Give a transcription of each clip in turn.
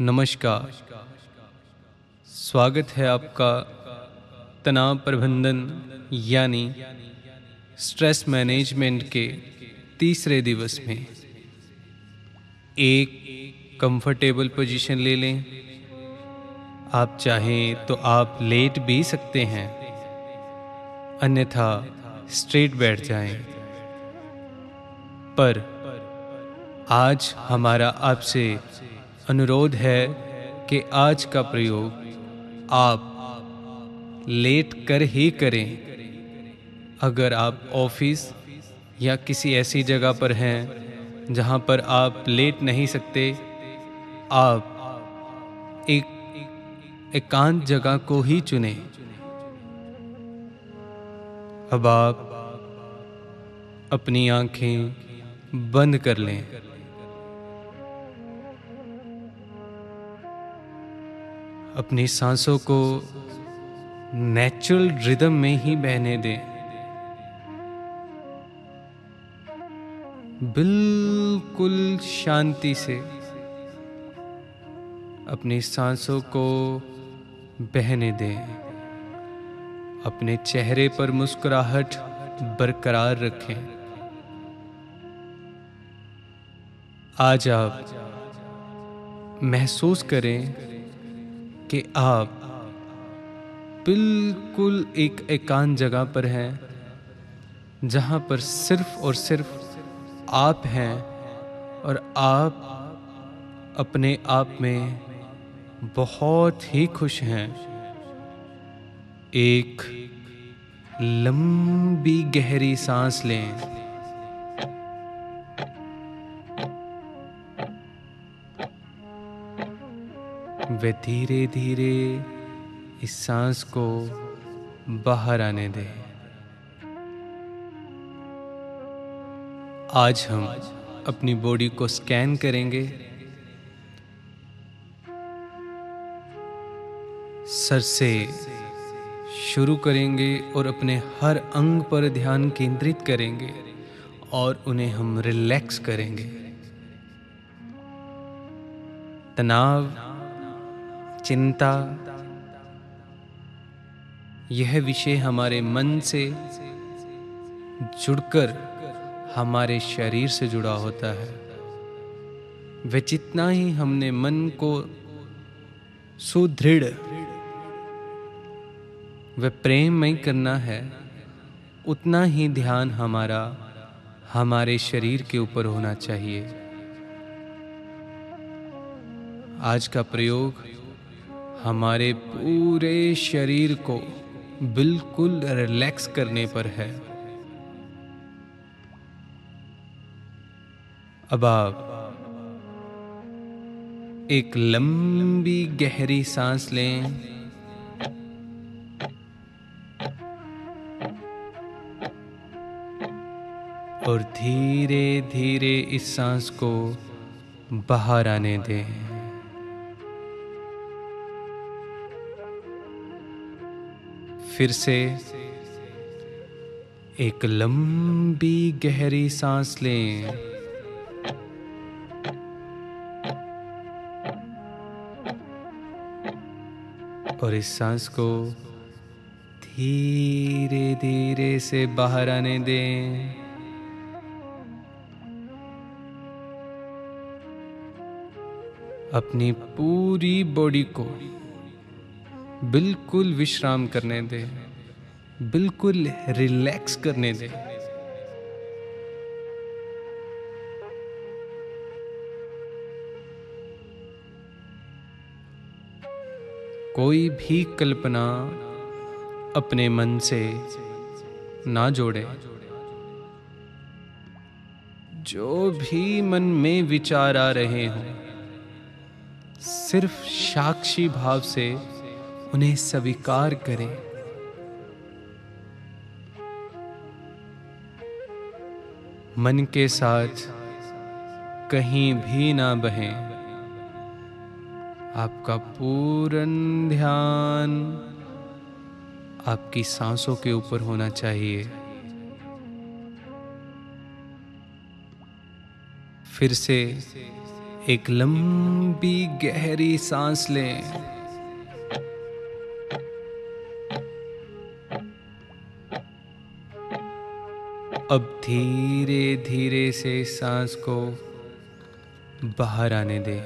नमस्कार। स्वागत है आपका तनाव प्रबंधन, यानी स्ट्रेस मैनेजमेंट के तीसरे दिवस में। एक कंफर्टेबल पोजीशन ले लें। आप चाहें तो आप लेट भी सकते हैं। अन्यथा स्ट्रेट बैठ जाएँ। पर आज हमारा आपसे अनुरोध है कि आज का प्रयोग आप लेट कर ही करें। अगर आप ऑफ़िस या किसी ऐसी जगह पर हैं जहाँ पर आप लेट नहीं सकते, आप एक एकांत जगह को ही चुने। अब आप अपनी आँखें बंद कर लें। अपनी सांसों को नेचुरल रिदम में ही बहने दें। बिल्कुल शांति से अपनी सांसों को बहने दें। अपने चेहरे पर मुस्कुराहट बरकरार रखें। आज आप महसूस करें कि आप बिल्कुल एक एकांत जगह पर हैं, जहाँ पर सिर्फ़ और सिर्फ़ आप हैं और आप अपने आप में बहुत ही खुश हैं। एक लंबी गहरी सांस लें। वे धीरे धीरे इस सांस को बाहर आने दें। आज हम अपनी बॉडी को स्कैन करेंगे। सर से शुरू करेंगे और अपने हर अंग पर ध्यान केंद्रित करेंगे और उन्हें हम रिलैक्स करेंगे। तनाव चिंता। यह विषय हमारे मन से जुड़कर हमारे शरीर से जुड़ा होता है। वह जितना ही हमने मन को सुदृढ़ व प्रेममय करना है, उतना ही ध्यान हमारा हमारे शरीर के ऊपर होना चाहिए। आज का प्रयोग हमारे पूरे शरीर को बिल्कुल रिलैक्स करने पर है। अब आप एक लंबी गहरी सांस लें। और धीरे धीरे इस सांस को बाहर आने दें। फिर से एक लंबी गहरी सांस लें। और इस सांस को धीरे धीरे से बाहर आने दें। अपनी पूरी बॉडी को बिल्कुल विश्राम करने दे, बिल्कुल रिलैक्स करने दे। कोई भी कल्पना अपने मन से ना जोड़े। जो भी मन में विचार आ रहे हों, सिर्फ़ साक्षी भाव से उन्हें स्वीकार करें। मन के साथ कहीं भी ना बहें। आपका पूर्ण ध्यान आपकी सांसों के ऊपर होना चाहिए। फिर से एक लंबी गहरी सांस लें। अब धीरे धीरे से सांस को बाहर आने दे।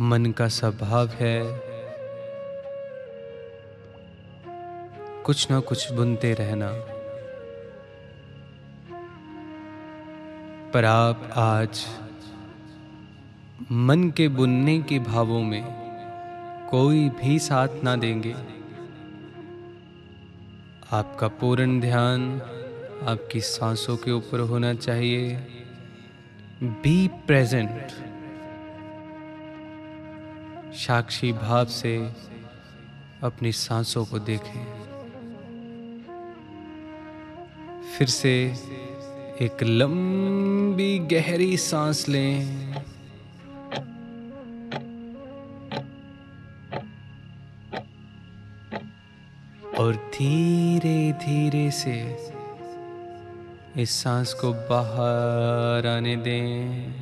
मन का स्वभाव है, कुछ ना कुछ बुनते रहना। पर आप आज मन के बुनने के भावों में कोई भी साथ ना देंगे। आपका पूर्ण ध्यान आपकी सांसों के ऊपर होना चाहिए। बी प्रेजेंट साक्षी भाव से अपनी सांसों को देखें। फिर से एक लंबी गहरी सांस लें। और धीरे धीरे से इस सांस को बाहर आने दें।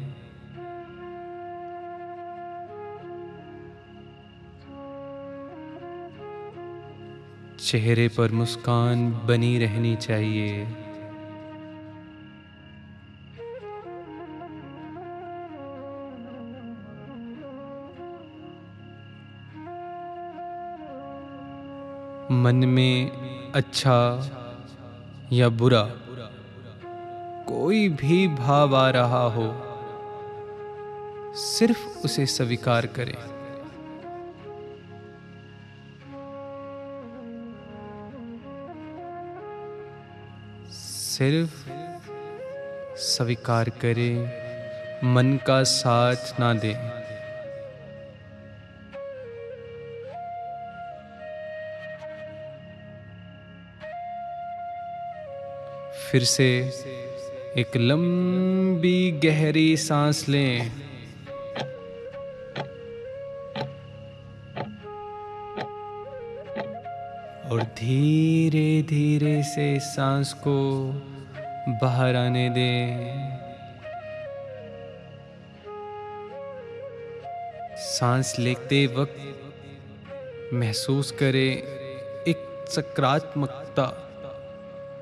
चेहरे पर मुस्कान बनी रहनी चाहिए। मन में अच्छा या बुरा, कोई भी भाव आ रहा हो, सिर्फ़ उसे स्वीकार करें। सिर्फ़ स्वीकार करें, मन का साथ ना दे। फिर से एक लंबी गहरी सांस लें। और धीरे धीरे से सांस को बाहर आने दें। सांस लेते वक्त महसूस करें एक सकारात्मकता।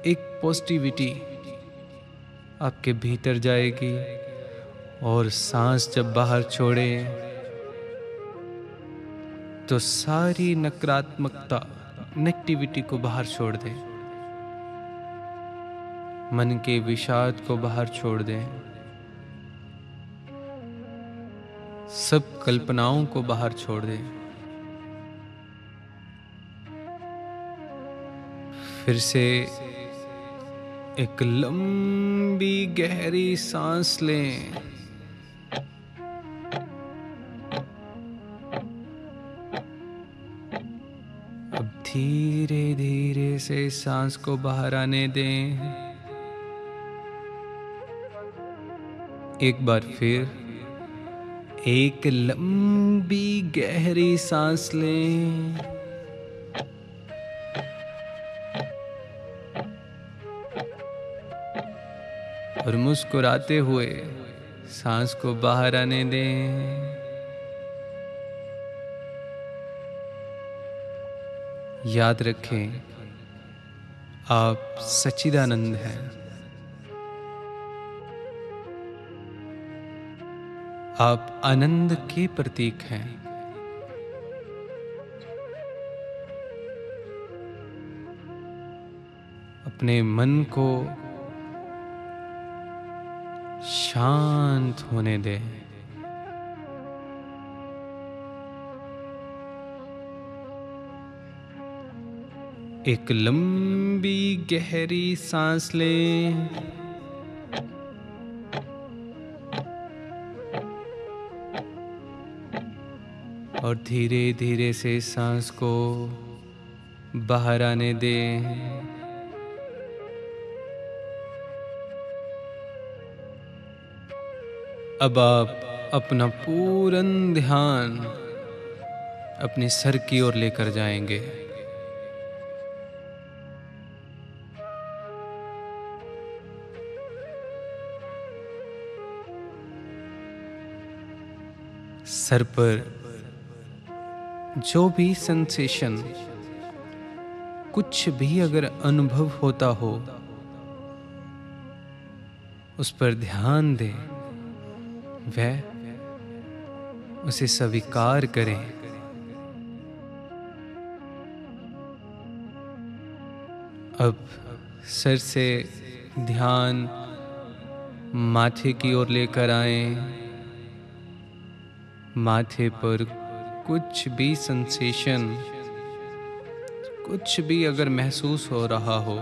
एक पॉजिटिविटी आपके भीतर जाएगी और सांस जब बाहर छोड़े तो सारी नकारात्मकता नेगेटिविटी को बाहर छोड़ दें। मन के विषाद को बाहर छोड़ दें। सब कल्पनाओं को बाहर छोड़ दें। फिर से एक लंबी गहरी सांस लें। अब धीरे धीरे से सांस को बाहर आने दें। एक बार फिर एक लंबी गहरी सांस लें। और मुस्कुराते हुए सांस को बाहर आने दें। याद रखें, आप सच्चिदानंद हैं। आप आनंद के प्रतीक हैं। अपने मन को शांत होने दे। एक लंबी गहरी सांस लें। और धीरे धीरे से सांस को बाहर आने दें। अब आप अपना पूरन ध्यान अपने सर की ओर लेकर जाएँगे। सर पर जो भी सेंसेशन कुछ भी अगर अनुभव होता हो, उस पर ध्यान दें। वह उसे स्वीकार करें। अब सर से ध्यान माथे की ओर लेकर आए। माथे पर कुछ भी सेंसेशन कुछ भी अगर महसूस हो रहा हो,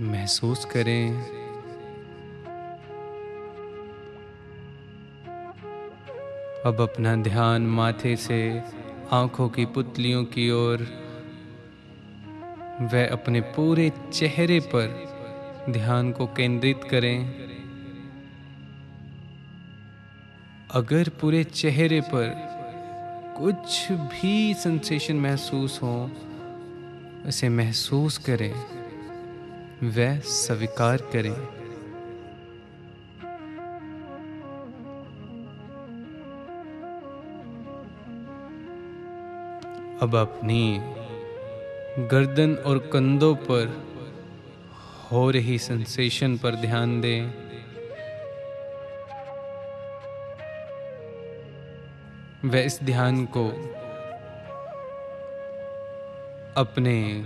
महसूस करें। अब अपना ध्यान माथे से आँखों की पुतलियों की ओर, वह अपने पूरे चेहरे पर ध्यान को केंद्रित करें। अगर पूरे चेहरे पर कुछ भी सेंसेशन महसूस हो, उसे महसूस करें, वह स्वीकार करें। अब अपनी गर्दन और कंधों पर हो रही सेंसेशन पर ध्यान दें। वह इस ध्यान को अपने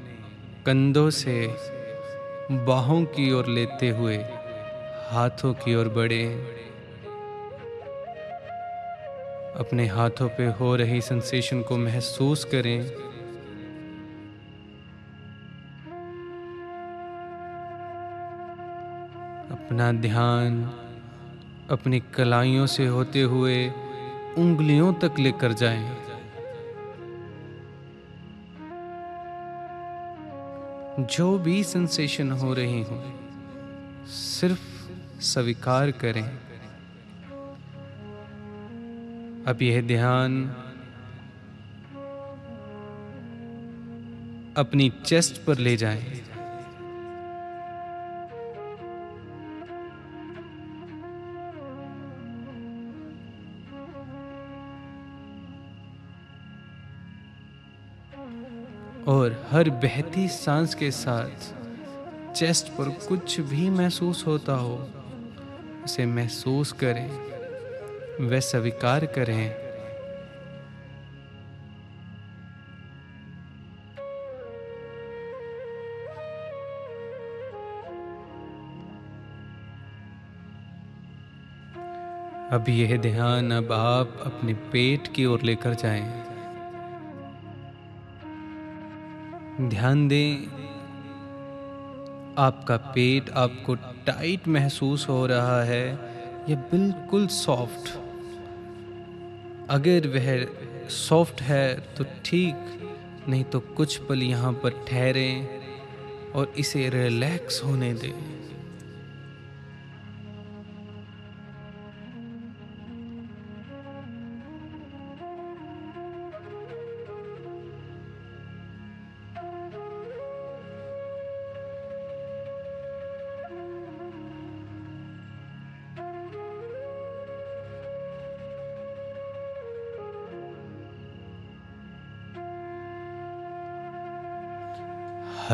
कंधों से बाहों की ओर लेते हुए हाथों की ओर बढ़े। अपने हाथों पे हो रही सेंसेशन को महसूस करें अपना ध्यान अपनी कलाइयों से होते हुए उंगलियों तक लेकर जाएँ। जो भी सेंसेशन हो रही हो, सिर्फ़ स्वीकार करें अब यह ध्यान अपनी चेस्ट पर ले जाएँ। और हर बहती सांस के साथ चेस्ट पर कुछ भी महसूस होता हो, उसे महसूस करें व स्वीकार करें अब यह ध्यान अब आप अपने पेट की ओर लेकर जाएँ। ध्यान दें, आपका पेट आपको टाइट महसूस हो रहा है या बिल्कुल सॉफ्ट अगर वह सॉफ्ट है तो ठीक, नहीं तो कुछ पल यहाँ पर ठहरें और इसे रिलैक्स होने दें।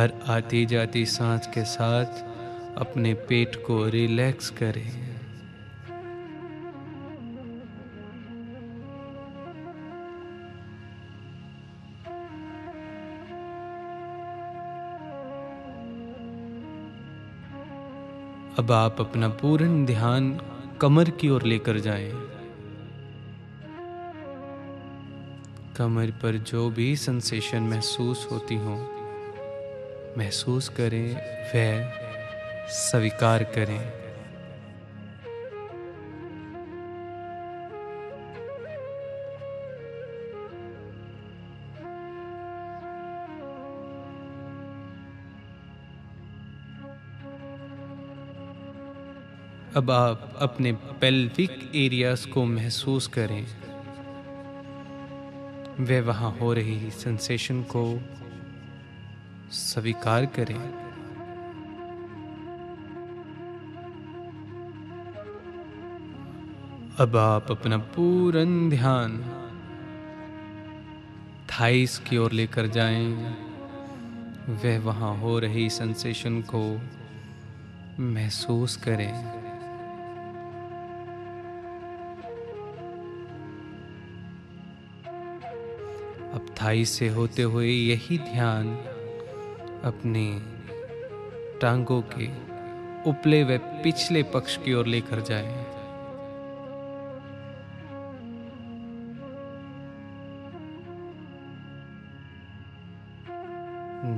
हर आती जाती सांस के साथ अपने पेट को रिलैक्स करें अब आप अपना पूर्ण ध्यान कमर की ओर लेकर जाएँ। कमर पर जो भी सेंसेशन महसूस होती हो महसूस करें, वह स्वीकार करें। अब आप अपने पेल्विक एरियाज़ को महसूस करें। वे वहाँ हो रही सेंसेशन को स्वीकार करें। अब आप अपना पूरन ध्यान थाइस की ओर लेकर जाएँ। वह वहाँ हो रही सेंसेशन को महसूस करें। अब थाई से होते हुए यही ध्यान अपने टांगों के उपले व पिछले पक्ष की ओर लेकर जाए।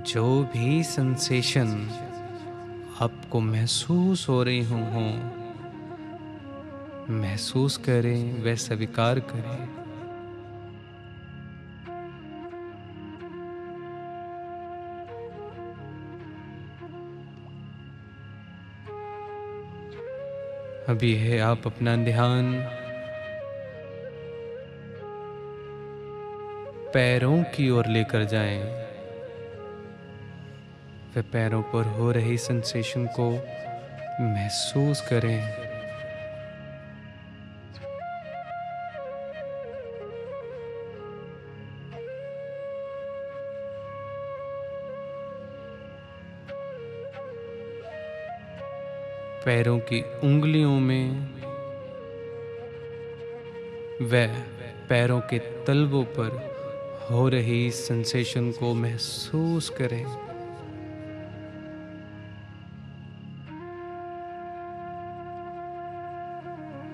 जो भी सेंसेशन आपको महसूस हो रही हूँ हो महसूस करें व स्वीकार करें। अभी है आप अपना ध्यान। पैरों की ओर लेकर जाएँ। वे पैरों पर हो रही सेंसेशन को महसूस करें। पैरों की उंगलियों में व पैरों के तलवों पर हो रही सेंसेशन को महसूस करें।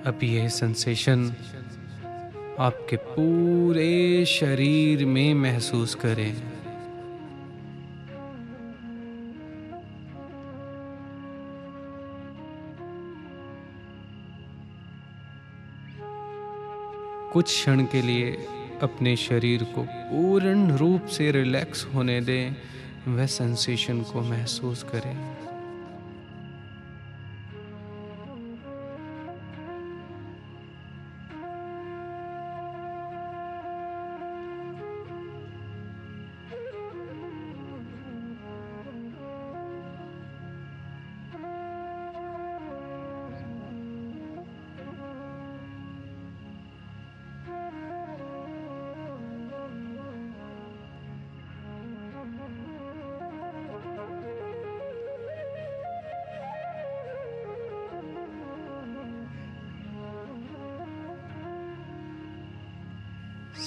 अब यह सेंसेशन आपके पूरे शरीर में महसूस करें। कुछ क्षण के लिए अपने शरीर को पूर्ण रूप से रिलैक्स होने दें, वह सेंसेशन को महसूस करें।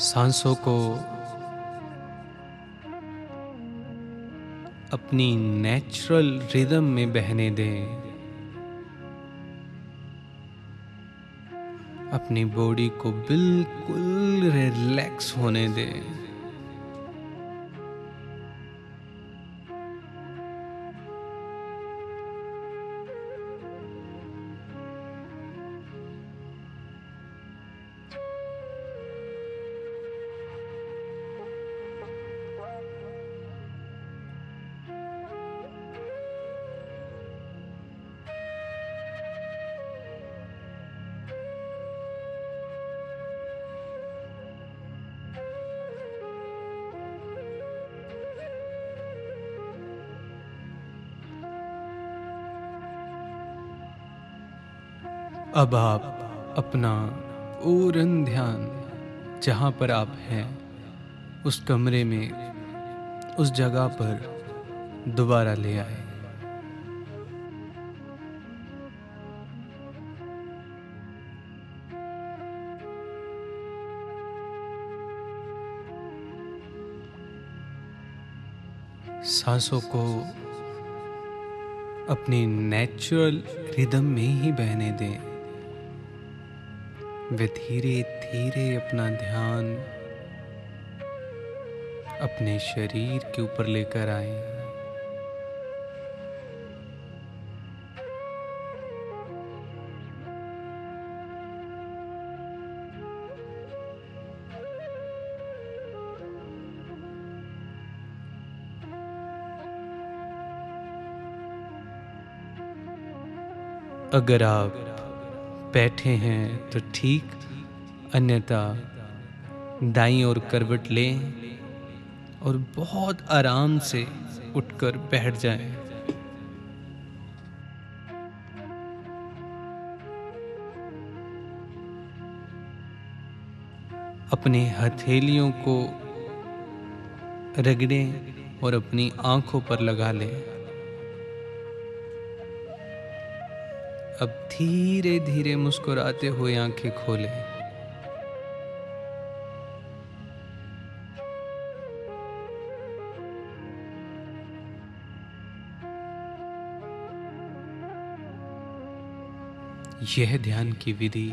सांसों को अपनी नेचुरल रिदम में बहने दें। अपनी बॉडी को बिल्कुल रिलैक्स होने दें। अब आप अपना पूर्ण ध्यान जहाँ पर आप हैं, उस कमरे में, उस जगह पर दोबारा ले आए। सांसों को अपनी नेचुरल रिदम में ही बहने दें। वे धीरे धीरे अपना ध्यान अपने शरीर के ऊपर लेकर आए। अगर आप बैठे हैं तो ठीक, अन्यथा दाई और करवट लें और बहुत आराम से उठकर बैठ जाएँ। अपने हथेलियों को रगड़ें और अपनी आँखों पर लगा लें अब धीरे धीरे मुस्कुराते हुए आँखें खोले। यह ध्यान की विधि,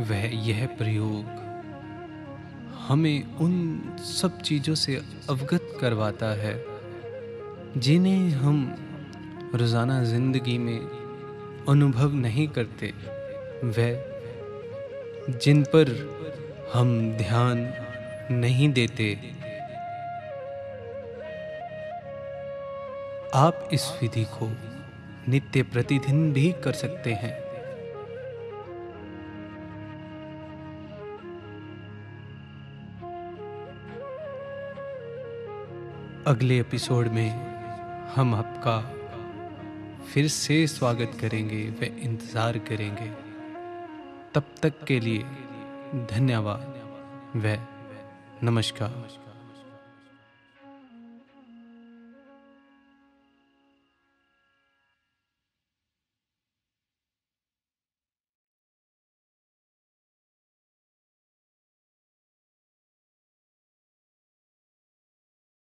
वह यह प्रयोग हमें उन सब चीज़ों से अवगत करवाता है, जिन्हें हम रोज़ाना ज़िंदगी में अनुभव नहीं करते, वह जिन पर हम ध्यान नहीं देते। आप इस विधि को नित्य प्रतिदिन भी कर सकते हैं। अगले एपिसोड में हम आपका फिर से स्वागत करेंगे व इंतज़ार करेंगे। तब तक के लिए धन्यवाद। व नमस्कार।